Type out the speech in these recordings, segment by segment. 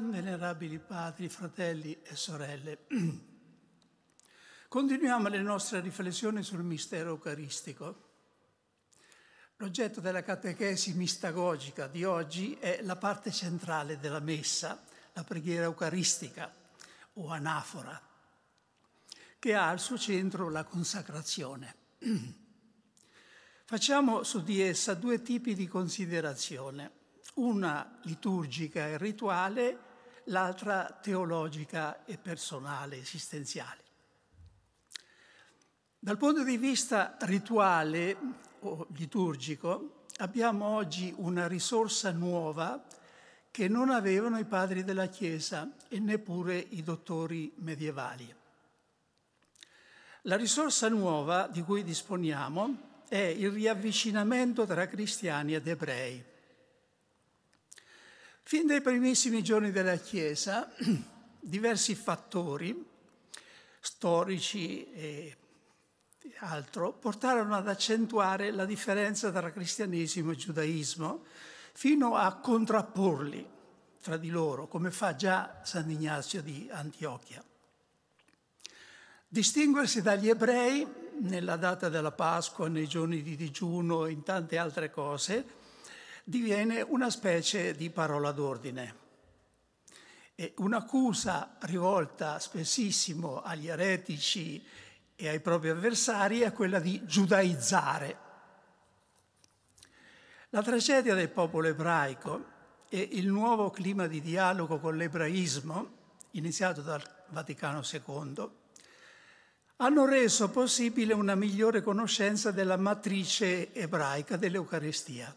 Venerabili padri, fratelli e sorelle, continuiamo le nostre riflessioni sul mistero eucaristico. L'oggetto della catechesi mistagogica di oggi è la parte centrale della messa, la preghiera eucaristica o anafora, che ha al suo centro la consacrazione. Facciamo su di essa due tipi di considerazione una liturgica e rituale, l'altra teologica e personale, esistenziale. Dal punto di vista rituale o liturgico abbiamo oggi una risorsa nuova che non avevano i padri della Chiesa e neppure i dottori medievali. La risorsa nuova di cui disponiamo è il riavvicinamento tra cristiani ed ebrei. Fin dai primissimi giorni della Chiesa, diversi fattori storici e altro portarono ad accentuare la differenza tra cristianesimo e giudaismo fino a contrapporli tra di loro, come fa già Sant'Ignazio di Antiochia. Distinguersi dagli ebrei nella data della Pasqua, nei giorni di digiuno e in tante altre cose diviene una specie di parola d'ordine. E un'accusa rivolta spessissimo agli eretici e ai propri avversari è quella di giudaizzare. La tragedia del popolo ebraico e il nuovo clima di dialogo con l'ebraismo, iniziato dal Vaticano II, hanno reso possibile una migliore conoscenza della matrice ebraica dell'Eucaristia.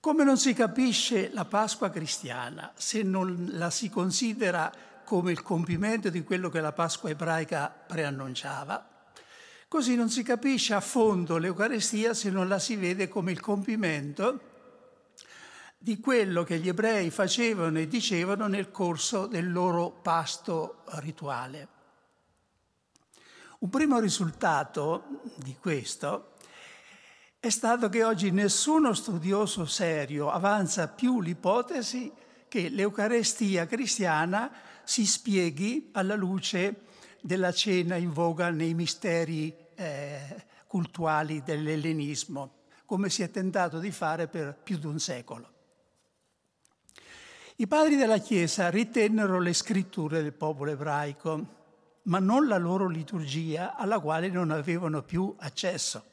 Come non si capisce la Pasqua cristiana se non la si considera come il compimento di quello che la Pasqua ebraica preannunciava, così non si capisce a fondo l'Eucaristia se non la si vede come il compimento di quello che gli ebrei facevano e dicevano nel corso del loro pasto rituale. Un primo risultato di questo è stato che oggi nessuno studioso serio avanza più l'ipotesi che l'Eucarestia cristiana si spieghi alla luce della cena in voga nei misteri eh, cultuali dell'ellenismo, come si è tentato di fare per più di un secolo. I padri della Chiesa ritennero le scritture del popolo ebraico, ma non la loro liturgia alla quale non avevano più accesso.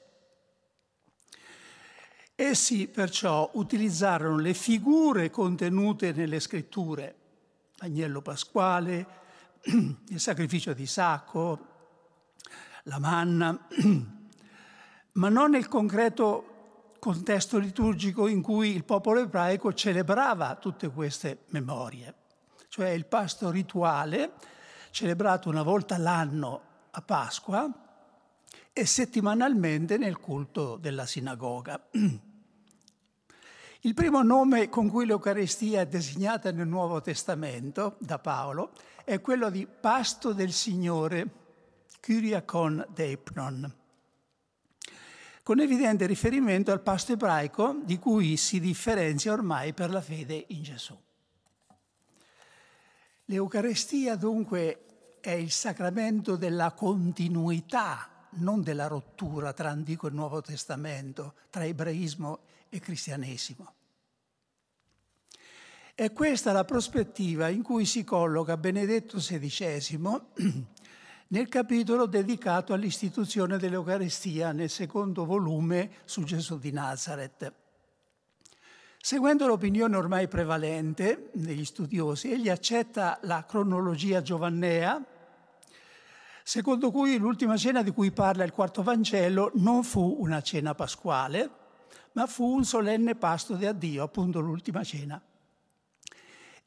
Essi perciò utilizzarono le figure contenute nelle scritture, l'agnello pasquale, il sacrificio di Isacco, la manna, ma non nel concreto contesto liturgico in cui il popolo ebraico celebrava tutte queste memorie, cioè il pasto rituale celebrato una volta l'anno a Pasqua e settimanalmente nel culto della sinagoga. Il primo nome con cui l'Eucaristia è designata nel Nuovo Testamento da Paolo è quello di pasto del Signore, Kyriakon Deipnon, con evidente riferimento al pasto ebraico di cui si differenzia ormai per la fede in Gesù. L'Eucaristia dunque è il sacramento della continuità, non della rottura tra Antico e Nuovo Testamento, tra ebraismo e cristianesimo. È questa la prospettiva in cui si colloca Benedetto XVI nel capitolo dedicato all'istituzione dell'Eucaristia nel secondo volume su Gesù di Nazareth. Seguendo l'opinione ormai prevalente degli studiosi, egli accetta la cronologia giovannea, secondo cui l'ultima cena di cui parla il quarto Vangelo non fu una cena pasquale, ma fu un solenne pasto di addio, appunto l'ultima cena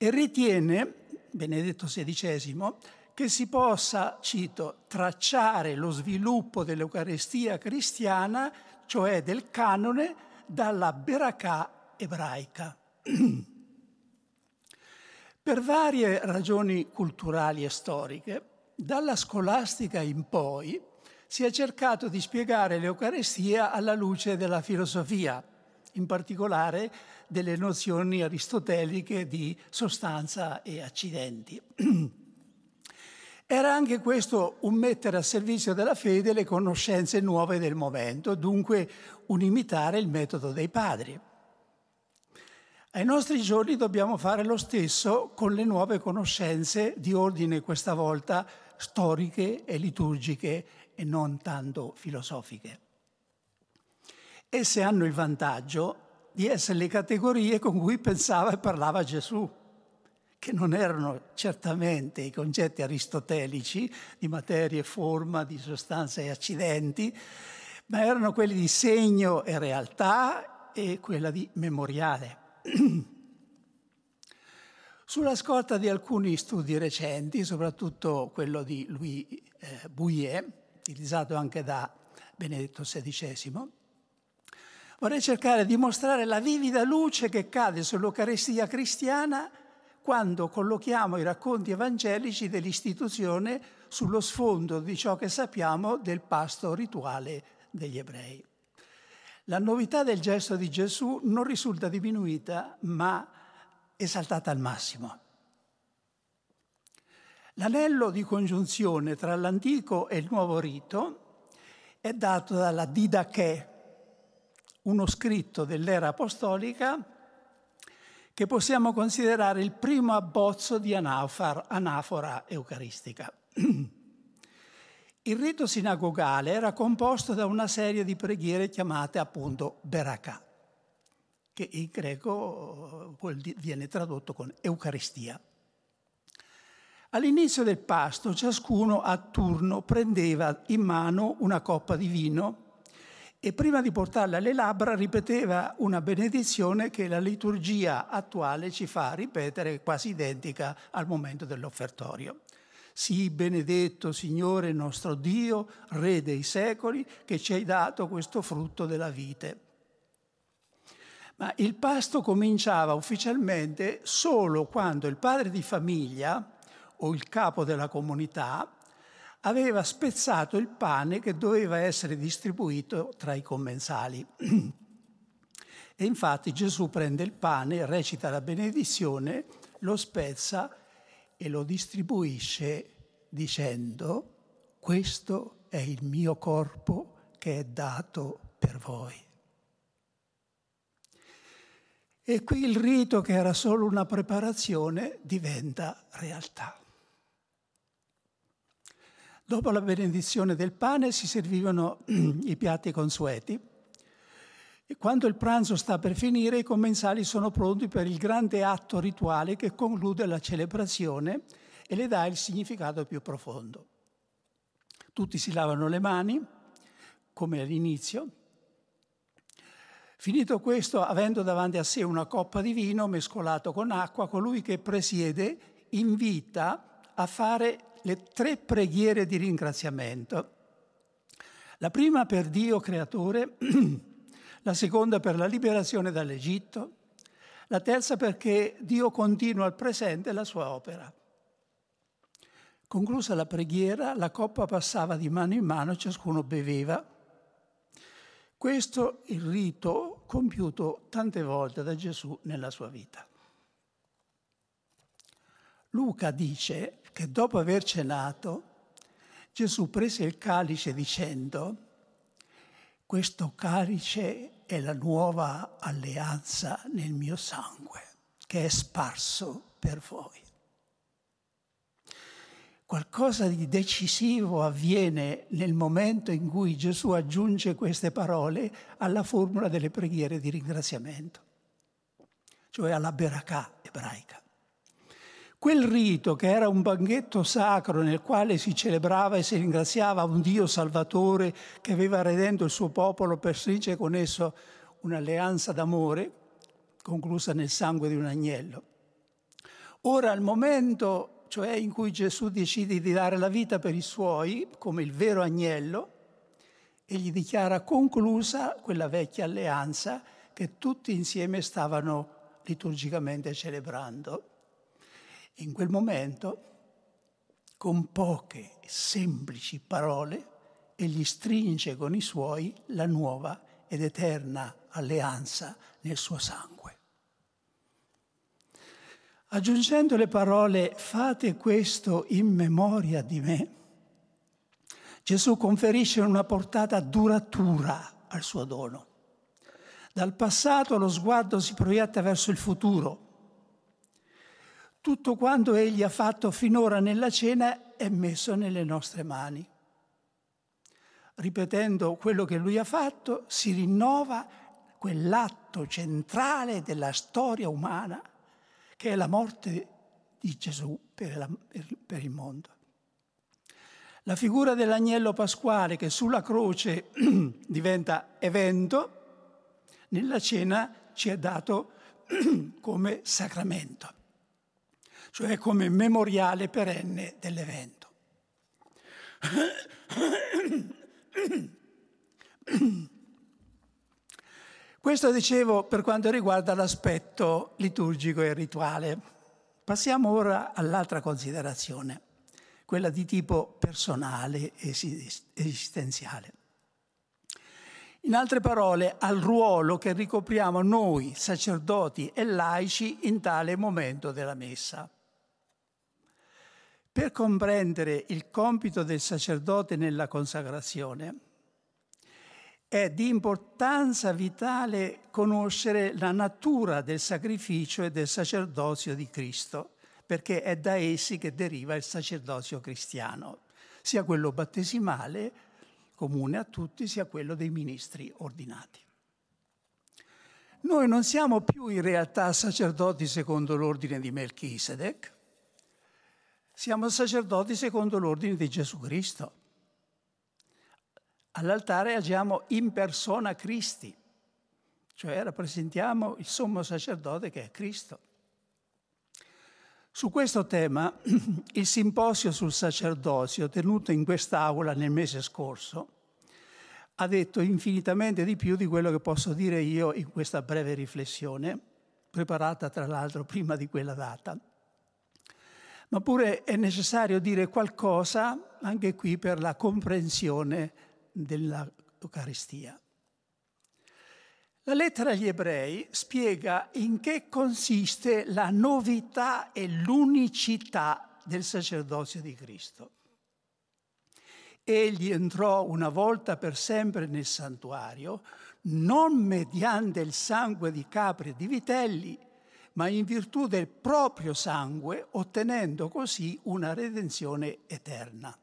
e ritiene, Benedetto XVI, che si possa, cito, tracciare lo sviluppo dell'Eucarestia cristiana, cioè del canone, dalla Beracà ebraica. per varie ragioni culturali e storiche, dalla scolastica in poi si è cercato di spiegare l'Eucarestia alla luce della filosofia, in particolare delle nozioni aristoteliche di sostanza e accidenti. Era anche questo un mettere a servizio della fede le conoscenze nuove del momento, dunque un imitare il metodo dei padri. Ai nostri giorni dobbiamo fare lo stesso con le nuove conoscenze di ordine questa volta storiche e liturgiche e non tanto filosofiche. Esse hanno il vantaggio di essere le categorie con cui pensava e parlava Gesù che non erano certamente i concetti aristotelici di materia e forma, di sostanza e accidenti, ma erano quelli di segno e realtà e quella di memoriale. Sulla scorta di alcuni studi recenti, soprattutto quello di Louis eh, Bouillet, utilizzato anche da Benedetto XVI, vorrei cercare di mostrare la vivida luce che cade sull'Eucaristia cristiana quando collochiamo i racconti evangelici dell'istituzione sullo sfondo di ciò che sappiamo del pasto rituale degli ebrei. La novità del gesto di Gesù non risulta diminuita, ma esaltata al massimo. L'anello di congiunzione tra l'antico e il nuovo rito è dato dalla Didache, uno scritto dell'era apostolica che possiamo considerare il primo abbozzo di anafora, anafora eucaristica. Il rito sinagogale era composto da una serie di preghiere chiamate appunto Berakah, che in greco viene tradotto con Eucaristia. All'inizio del pasto ciascuno a turno prendeva in mano una coppa di vino e prima di portarla alle labbra ripeteva una benedizione che la liturgia attuale ci fa ripetere quasi identica al momento dell'offertorio. Sii benedetto Signore nostro Dio, Re dei secoli, che ci hai dato questo frutto della vite. Ma il pasto cominciava ufficialmente solo quando il padre di famiglia o il capo della comunità aveva spezzato il pane che doveva essere distribuito tra i commensali. E infatti Gesù prende il pane, recita la benedizione, lo spezza e lo distribuisce dicendo, questo è il mio corpo che è dato per voi. E qui il rito che era solo una preparazione diventa realtà. Dopo la benedizione del pane si servivano i piatti consueti e quando il pranzo sta per finire i commensali sono pronti per il grande atto rituale che conclude la celebrazione e le dà il significato più profondo. Tutti si lavano le mani, come all'inizio. Finito questo, avendo davanti a sé una coppa di vino mescolato con acqua, colui che presiede invita a fare le tre preghiere di ringraziamento. La prima per Dio creatore, la seconda per la liberazione dall'Egitto, la terza perché Dio continua al presente la sua opera. Conclusa la preghiera, la coppa passava di mano in mano, ciascuno beveva. Questo è il rito compiuto tante volte da Gesù nella sua vita. Luca dice che dopo aver cenato Gesù prese il calice dicendo, questo calice è la nuova alleanza nel mio sangue che è sparso per voi. Qualcosa di decisivo avviene nel momento in cui Gesù aggiunge queste parole alla formula delle preghiere di ringraziamento, cioè alla berakah ebraica. Quel rito, che era un banchetto sacro nel quale si celebrava e si ringraziava un Dio salvatore che aveva redento il suo popolo per stringere con esso un'alleanza d'amore, conclusa nel sangue di un agnello. Ora, al momento, cioè in cui Gesù decide di dare la vita per i suoi, come il vero agnello, e gli dichiara conclusa quella vecchia alleanza che tutti insieme stavano liturgicamente celebrando. In quel momento, con poche semplici parole, egli stringe con i suoi la nuova ed eterna alleanza nel suo sangue. Aggiungendo le parole fate questo in memoria di me, Gesù conferisce una portata duratura al suo dono. Dal passato lo sguardo si proietta verso il futuro. Tutto quanto egli ha fatto finora nella cena è messo nelle nostre mani. Ripetendo quello che lui ha fatto, si rinnova quell'atto centrale della storia umana che è la morte di Gesù per, la, per il mondo. La figura dell'agnello pasquale che sulla croce diventa evento, nella cena ci è dato come sacramento, cioè come memoriale perenne dell'evento. Questo dicevo per quanto riguarda l'aspetto liturgico e rituale. Passiamo ora all'altra considerazione, quella di tipo personale e esistenziale. In altre parole, al ruolo che ricopriamo noi, sacerdoti e laici, in tale momento della messa. Per comprendere il compito del sacerdote nella consacrazione, è di importanza vitale conoscere la natura del sacrificio e del sacerdozio di Cristo, perché è da essi che deriva il sacerdozio cristiano, sia quello battesimale, comune a tutti, sia quello dei ministri ordinati. Noi non siamo più in realtà sacerdoti secondo l'ordine di Melchisedec, siamo sacerdoti secondo l'ordine di Gesù Cristo. All'altare agiamo in persona Cristi, cioè rappresentiamo il sommo sacerdote che è Cristo. Su questo tema, il simposio sul sacerdozio tenuto in quest'aula nel mese scorso ha detto infinitamente di più di quello che posso dire io in questa breve riflessione, preparata tra l'altro prima di quella data. Ma pure è necessario dire qualcosa anche qui per la comprensione dell'Eucaristia. La lettera agli ebrei spiega in che consiste la novità e l'unicità del sacerdozio di Cristo. Egli entrò una volta per sempre nel santuario, non mediante il sangue di capri e di vitelli, ma in virtù del proprio sangue, ottenendo così una redenzione eterna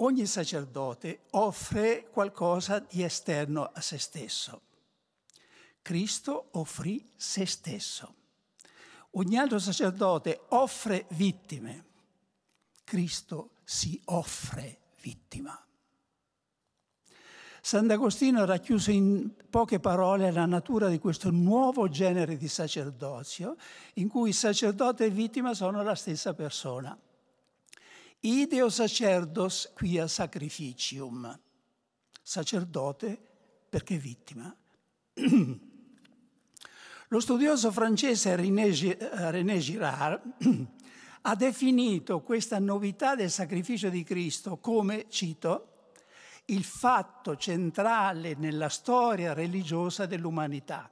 ogni sacerdote offre qualcosa di esterno a se stesso. Cristo offrì se stesso. Ogni altro sacerdote offre vittime. Cristo si offre vittima. Sant'Agostino racchiuse in poche parole la natura di questo nuovo genere di sacerdozio in cui sacerdote e vittima sono la stessa persona. Ideo sacerdos quia sacrificium. Sacerdote perché vittima. Lo studioso francese René, Girard ha definito questa novità del sacrificio di Cristo come, cito, il fatto centrale nella storia religiosa dell'umanità,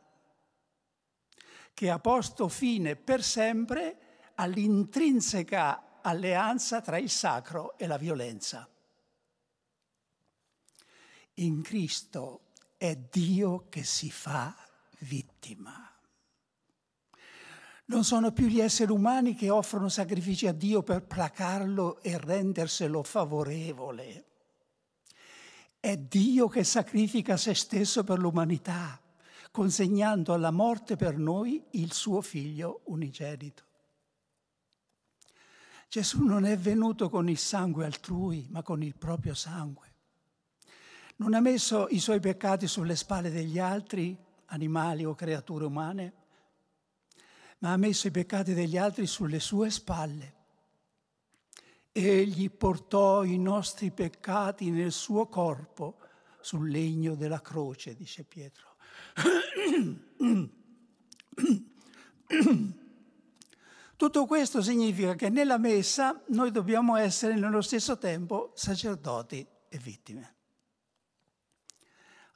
che ha posto fine per sempre all'intrinseca alleanza tra il sacro e la violenza. In Cristo è Dio che si fa vittima. Non sono più gli esseri umani che offrono sacrifici a Dio per placarlo e renderselo favorevole. È Dio che sacrifica se stesso per l'umanità, consegnando alla morte per noi il suo figlio unigenito. Gesù non è venuto con il sangue altrui, ma con il proprio sangue. Non ha messo i suoi peccati sulle spalle degli altri, animali o creature umane, ma ha messo i peccati degli altri sulle sue spalle. Egli portò i nostri peccati nel suo corpo sul legno della croce, dice Pietro. Tutto questo significa che nella messa noi dobbiamo essere nello stesso tempo sacerdoti e vittime.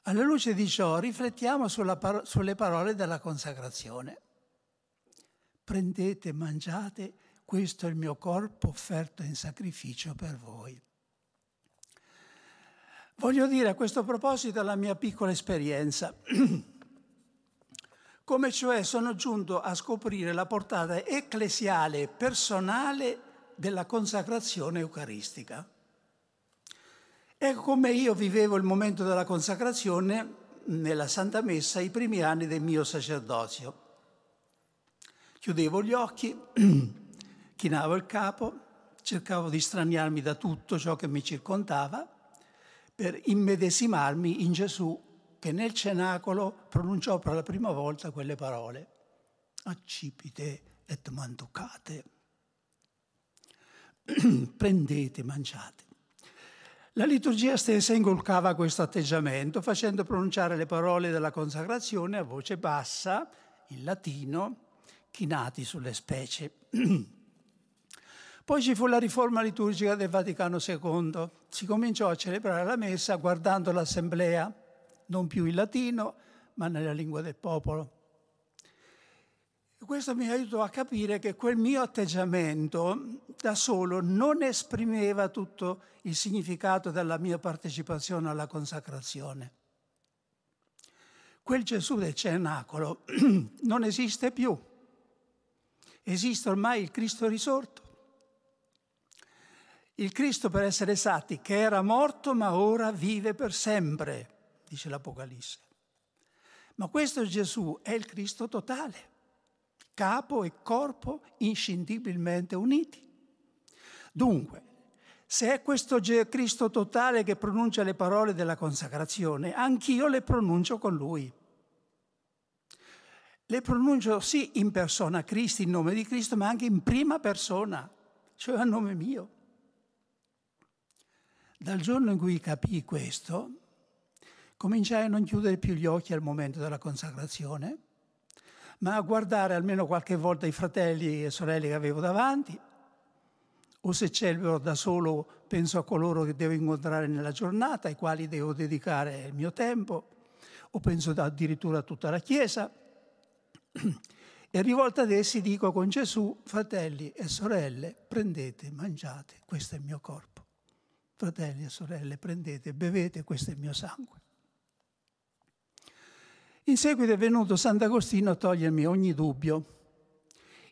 Alla luce di ciò riflettiamo par- sulle parole della consacrazione. Prendete, mangiate, questo è il mio corpo offerto in sacrificio per voi. Voglio dire a questo proposito la mia piccola esperienza, come cioè sono giunto a scoprire la portata ecclesiale personale della consacrazione eucaristica. Ecco come io vivevo il momento della consacrazione nella Santa Messa i primi anni del mio sacerdozio. Chiudevo gli occhi, chinavo il capo, cercavo di straniarmi da tutto ciò che mi circondava per immedesimarmi in Gesù che nel cenacolo pronunciò per la prima volta quelle parole. Accipite et manducate. Prendete, mangiate. La liturgia stessa inculcava questo atteggiamento, facendo pronunciare le parole della consacrazione a voce bassa, in latino, chinati sulle specie. Poi ci fu la riforma liturgica del Vaticano II. Si cominciò a celebrare la messa guardando l'assemblea, non più in latino, ma nella lingua del popolo. Questo mi aiutò a capire che quel mio atteggiamento da solo non esprimeva tutto il significato della mia partecipazione alla consacrazione. Quel Gesù del cenacolo non esiste più. Esiste ormai il Cristo risorto. Il Cristo, per essere esatti, che era morto ma ora vive per sempre, dice l'Apocalisse. Ma questo Gesù è il Cristo totale capo e corpo inscindibilmente uniti. Dunque, se è questo Cristo totale che pronuncia le parole della consacrazione, anch'io le pronuncio con lui. Le pronuncio sì in persona Cristo, in nome di Cristo, ma anche in prima persona, cioè a nome mio. Dal giorno in cui capii questo, cominciai a non chiudere più gli occhi al momento della consacrazione ma a guardare almeno qualche volta i fratelli e sorelle che avevo davanti, o se celebro da solo penso a coloro che devo incontrare nella giornata, ai quali devo dedicare il mio tempo, o penso addirittura a tutta la Chiesa. E rivolta ad essi dico con Gesù, fratelli e sorelle, prendete, mangiate, questo è il mio corpo. Fratelli e sorelle, prendete, bevete, questo è il mio sangue. In seguito è venuto Sant'Agostino a togliermi ogni dubbio.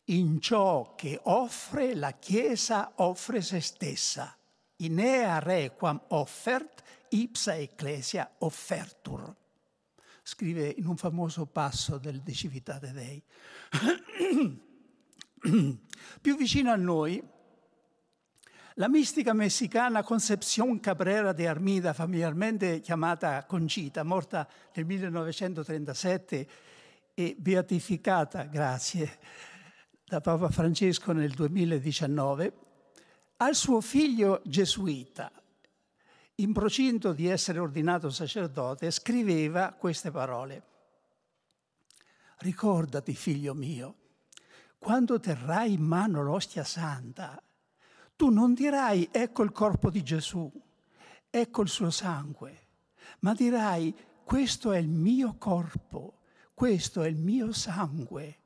In ciò che offre la Chiesa offre se stessa. In ea requam offert, ipsa ecclesia offertur. Scrive in un famoso passo del De Civitate Dei. Più vicino a noi la mistica messicana Concepción Cabrera de Armida, familiarmente chiamata Concita, morta nel 1937 e beatificata, grazie, da Papa Francesco nel 2019, al suo figlio gesuita, in procinto di essere ordinato sacerdote, scriveva queste parole. Ricordati, figlio mio, quando terrai in mano l'ostia santa, tu non dirai ecco il corpo di Gesù, ecco il suo sangue, ma dirai questo è il mio corpo, questo è il mio sangue.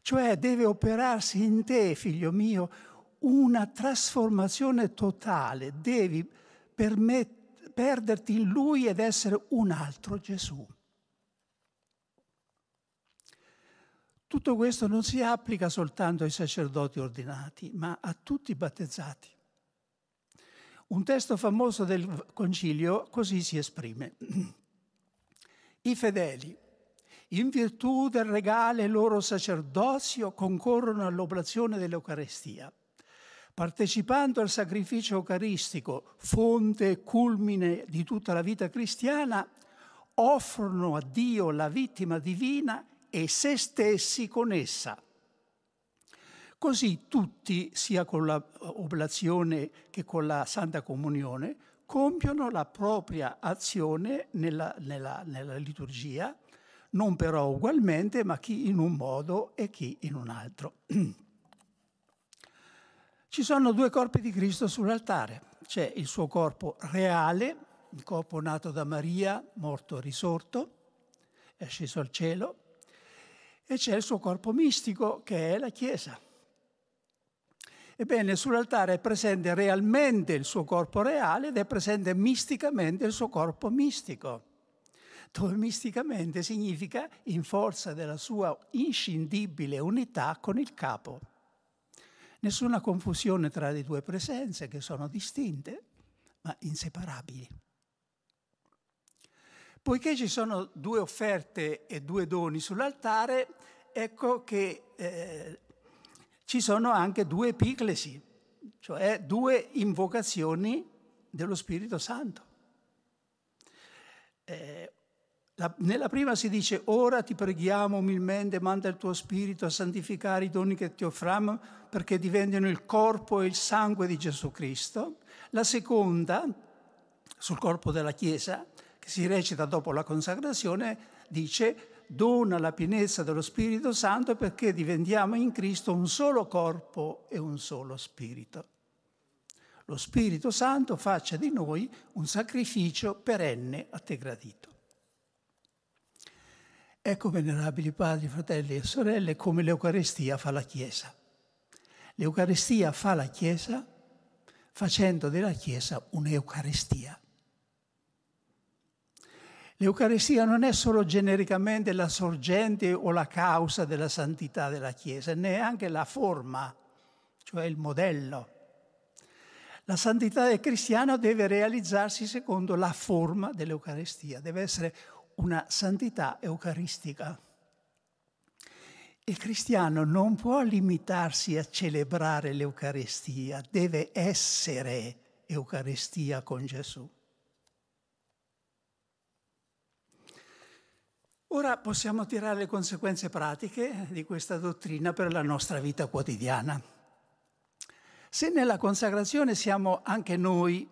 Cioè deve operarsi in te, figlio mio, una trasformazione totale, devi permet- perderti in lui ed essere un altro Gesù. Tutto questo non si applica soltanto ai sacerdoti ordinati, ma a tutti i battezzati. Un testo famoso del Concilio così si esprime. I fedeli, in virtù del regale loro sacerdozio, concorrono all'oblazione dell'Eucarestia. Partecipando al sacrificio eucaristico, fonte e culmine di tutta la vita cristiana, offrono a Dio la vittima divina e se stessi con essa. Così tutti, sia con l'oblazione che con la Santa Comunione, compiono la propria azione nella, nella, nella liturgia, non però ugualmente, ma chi in un modo e chi in un altro. Ci sono due corpi di Cristo sull'altare. C'è il suo corpo reale, il corpo nato da Maria, morto e risorto, è sceso al cielo, e c'è il suo corpo mistico che è la Chiesa. Ebbene, sull'altare è presente realmente il suo corpo reale ed è presente misticamente il suo corpo mistico, dove misticamente significa in forza della sua inscindibile unità con il capo. Nessuna confusione tra le due presenze che sono distinte, ma inseparabili. Poiché ci sono due offerte e due doni sull'altare, ecco che eh, ci sono anche due epiclesi, cioè due invocazioni dello Spirito Santo. Eh, la, nella prima si dice ora ti preghiamo umilmente, manda il tuo Spirito a santificare i doni che ti offriamo perché diventino il corpo e il sangue di Gesù Cristo. La seconda, sul corpo della Chiesa, che si recita dopo la consacrazione, dice dona la pienezza dello Spirito Santo perché diventiamo in Cristo un solo corpo e un solo Spirito. Lo Spirito Santo faccia di noi un sacrificio perenne a te gradito. Ecco, venerabili padri, fratelli e sorelle, come l'Eucarestia fa la Chiesa. L'Eucarestia fa la Chiesa facendo della Chiesa un'Eucarestia. L'Eucaristia non è solo genericamente la sorgente o la causa della santità della Chiesa, neanche la forma, cioè il modello. La santità del cristiano deve realizzarsi secondo la forma dell'Eucaristia, deve essere una santità eucaristica. Il cristiano non può limitarsi a celebrare l'Eucaristia, deve essere Eucaristia con Gesù. Ora possiamo tirare le conseguenze pratiche di questa dottrina per la nostra vita quotidiana. Se nella consacrazione siamo anche noi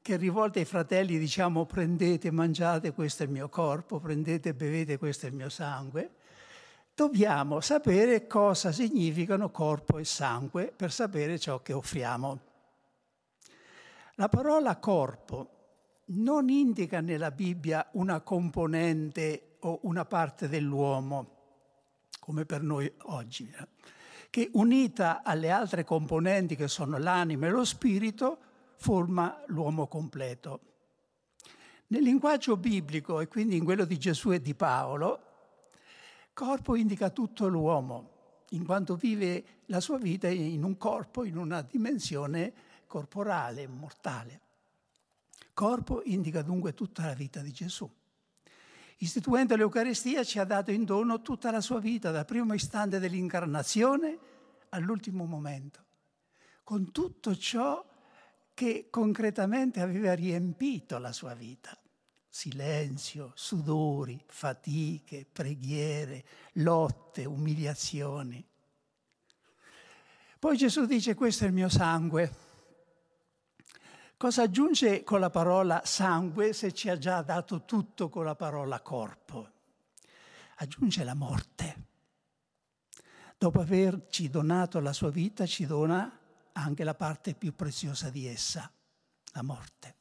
che rivolte ai fratelli diciamo prendete, mangiate, questo è il mio corpo, prendete, bevete, questo è il mio sangue, dobbiamo sapere cosa significano corpo e sangue per sapere ciò che offriamo. La parola corpo non indica nella Bibbia una componente o una parte dell'uomo, come per noi oggi, eh, che unita alle altre componenti che sono l'anima e lo spirito, forma l'uomo completo. Nel linguaggio biblico e quindi in quello di Gesù e di Paolo, corpo indica tutto l'uomo, in quanto vive la sua vita in un corpo, in una dimensione corporale, mortale. Corpo indica dunque tutta la vita di Gesù. Istituendo l'Eucaristia ci ha dato in dono tutta la sua vita, dal primo istante dell'incarnazione all'ultimo momento, con tutto ciò che concretamente aveva riempito la sua vita. Silenzio, sudori, fatiche, preghiere, lotte, umiliazioni. Poi Gesù dice questo è il mio sangue Cosa aggiunge con la parola sangue se ci ha già dato tutto con la parola corpo? Aggiunge la morte. Dopo averci donato la sua vita, ci dona anche la parte più preziosa di essa, la morte.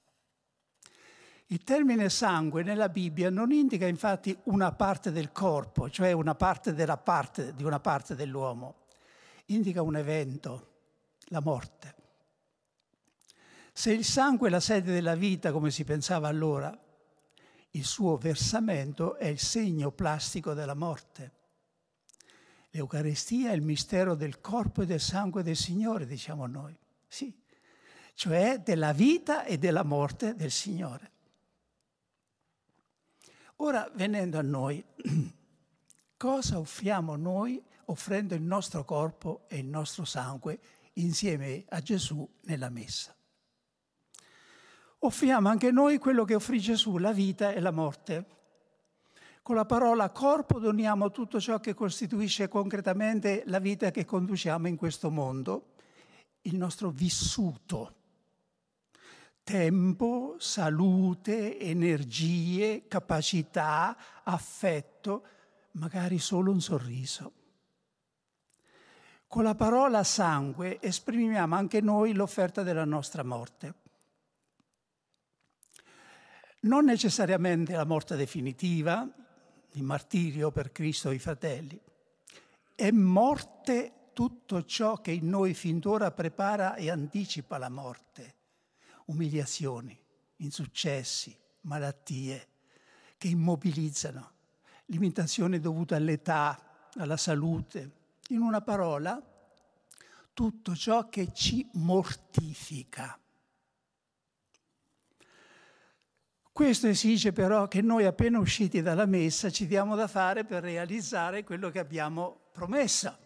Il termine sangue nella Bibbia non indica infatti una parte del corpo, cioè una parte della parte di una parte dell'uomo, indica un evento, la morte. Se il sangue è la sede della vita, come si pensava allora, il suo versamento è il segno plastico della morte. L'Eucaristia è il mistero del corpo e del sangue del Signore, diciamo noi. Sì, cioè della vita e della morte del Signore. Ora, venendo a noi, cosa offriamo noi offrendo il nostro corpo e il nostro sangue insieme a Gesù nella messa? Offriamo anche noi quello che offrì Gesù, la vita e la morte. Con la parola corpo doniamo tutto ciò che costituisce concretamente la vita che conduciamo in questo mondo, il nostro vissuto. Tempo, salute, energie, capacità, affetto, magari solo un sorriso. Con la parola sangue esprimiamo anche noi l'offerta della nostra morte. Non necessariamente la morte definitiva, il martirio per Cristo e i fratelli, è morte tutto ciò che in noi fin d'ora prepara e anticipa la morte, umiliazioni, insuccessi, malattie che immobilizzano, limitazioni dovute all'età, alla salute, in una parola, tutto ciò che ci mortifica. Questo esige però che noi appena usciti dalla messa ci diamo da fare per realizzare quello che abbiamo promesso,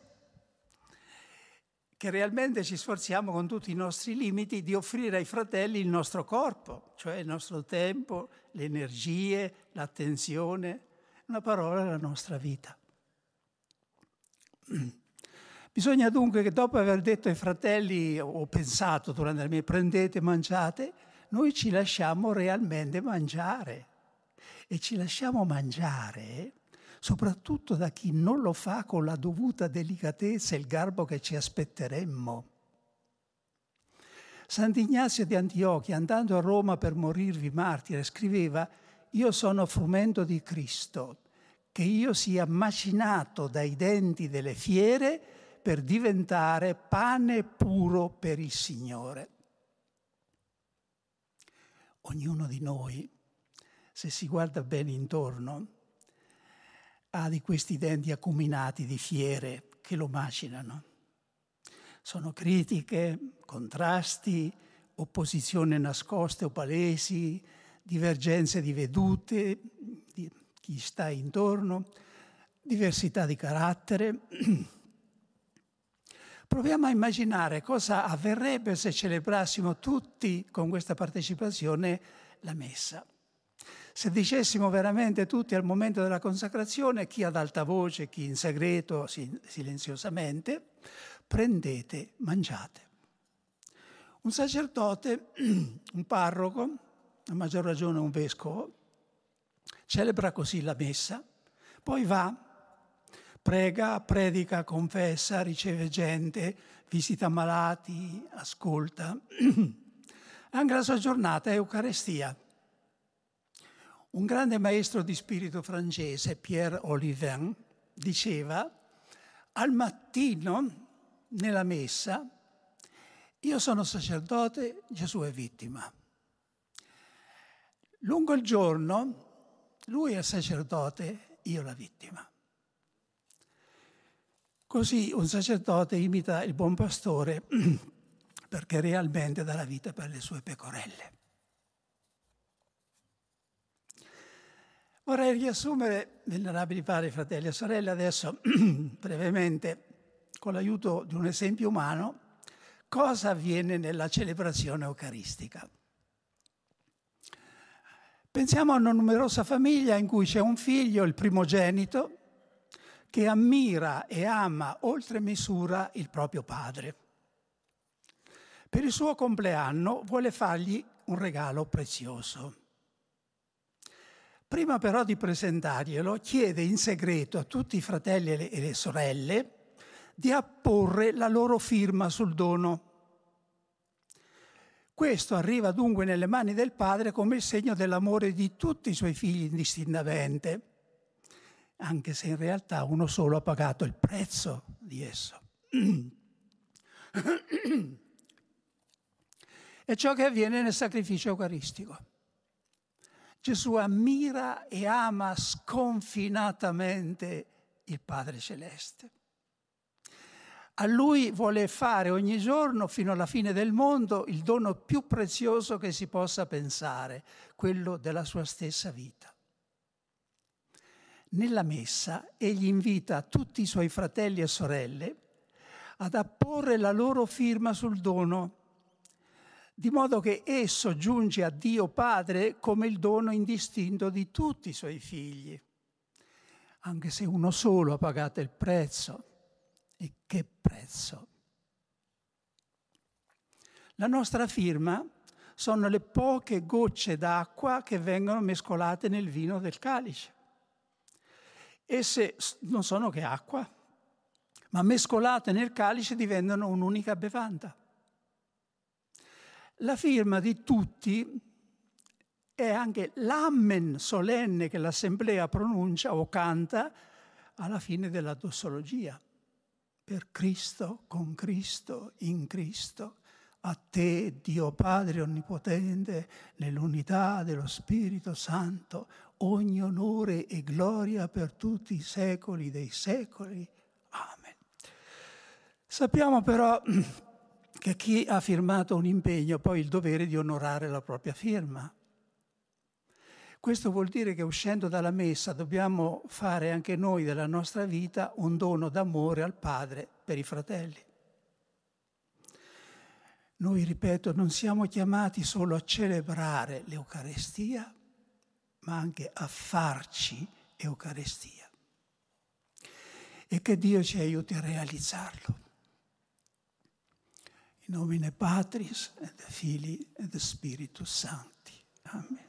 che realmente ci sforziamo con tutti i nostri limiti di offrire ai fratelli il nostro corpo, cioè il nostro tempo, le energie, l'attenzione, una parola, la nostra vita. Bisogna dunque che dopo aver detto ai fratelli, o pensato durante la mia prendete, mangiate, noi ci lasciamo realmente mangiare. E ci lasciamo mangiare soprattutto da chi non lo fa con la dovuta delicatezza e il garbo che ci aspetteremmo. Sant'Ignazio di Antiochia, andando a Roma per morirvi martire, scriveva «Io sono frumento di Cristo, che io sia macinato dai denti delle fiere per diventare pane puro per il Signore». Ognuno di noi, se si guarda bene intorno, ha di questi denti acuminati di fiere che lo macinano. Sono critiche, contrasti, opposizioni nascoste o palesi, divergenze di vedute di chi sta intorno, diversità di carattere. Proviamo a immaginare cosa avverrebbe se celebrassimo tutti con questa partecipazione la messa. Se dicessimo veramente tutti al momento della consacrazione, chi ad alta voce, chi in segreto, silenziosamente, prendete, mangiate. Un sacerdote, un parroco, a maggior ragione un vescovo, celebra così la messa, poi va, prega, predica, confessa, riceve gente, visita malati, ascolta. Anche la sua giornata è Eucaristia un grande maestro di spirito francese, Pierre Olivin, diceva, al mattino nella messa, io sono sacerdote, Gesù è vittima. Lungo il giorno, lui è sacerdote, io la vittima. Così un sacerdote imita il buon pastore perché realmente dà la vita per le sue pecorelle. Vorrei riassumere, venerabili padri, fratelli e sorelle, adesso brevemente, con l'aiuto di un esempio umano, cosa avviene nella celebrazione eucaristica. Pensiamo a una numerosa famiglia in cui c'è un figlio, il primogenito, che ammira e ama oltre misura il proprio padre. Per il suo compleanno vuole fargli un regalo prezioso. Prima però di presentarglielo, chiede in segreto a tutti i fratelli e le, le sorelle di apporre la loro firma sul dono. Questo arriva dunque nelle mani del padre come il segno dell'amore di tutti i suoi figli indistintamente, anche se in realtà uno solo ha pagato il prezzo di esso. È ciò che avviene nel sacrificio eucaristico. Gesù ammira e ama sconfinatamente il Padre Celeste. A lui vuole fare ogni giorno, fino alla fine del mondo, il dono più prezioso che si possa pensare, quello della sua stessa vita. Nella messa egli invita tutti i suoi fratelli e sorelle ad apporre la loro firma sul dono di modo che esso giunge a Dio Padre come il dono indistinto di tutti i suoi figli, anche se uno solo ha pagato il prezzo. E che prezzo! La nostra firma sono le poche gocce d'acqua che vengono mescolate nel vino del calice. Esse non sono che acqua, ma mescolate nel calice diventano un'unica bevanda. La firma di tutti è anche l'amen solenne che l'assemblea pronuncia o canta alla fine della dossologia. Per Cristo, con Cristo, in Cristo, a te, Dio Padre Onnipotente, nell'unità dello Spirito Santo, ogni onore e gloria per tutti i secoli dei secoli. Amen. Sappiamo però che chi ha firmato un impegno poi ha il dovere di onorare la propria firma. Questo vuol dire che uscendo dalla messa dobbiamo fare anche noi della nostra vita un dono d'amore al Padre per i fratelli. Noi, ripeto, non siamo chiamati solo a celebrare l'Eucarestia, ma anche a farci Eucarestia. E che Dio ci aiuti a realizzarlo. In nomine Patris et Filii et Spiritus Sancti. Amen.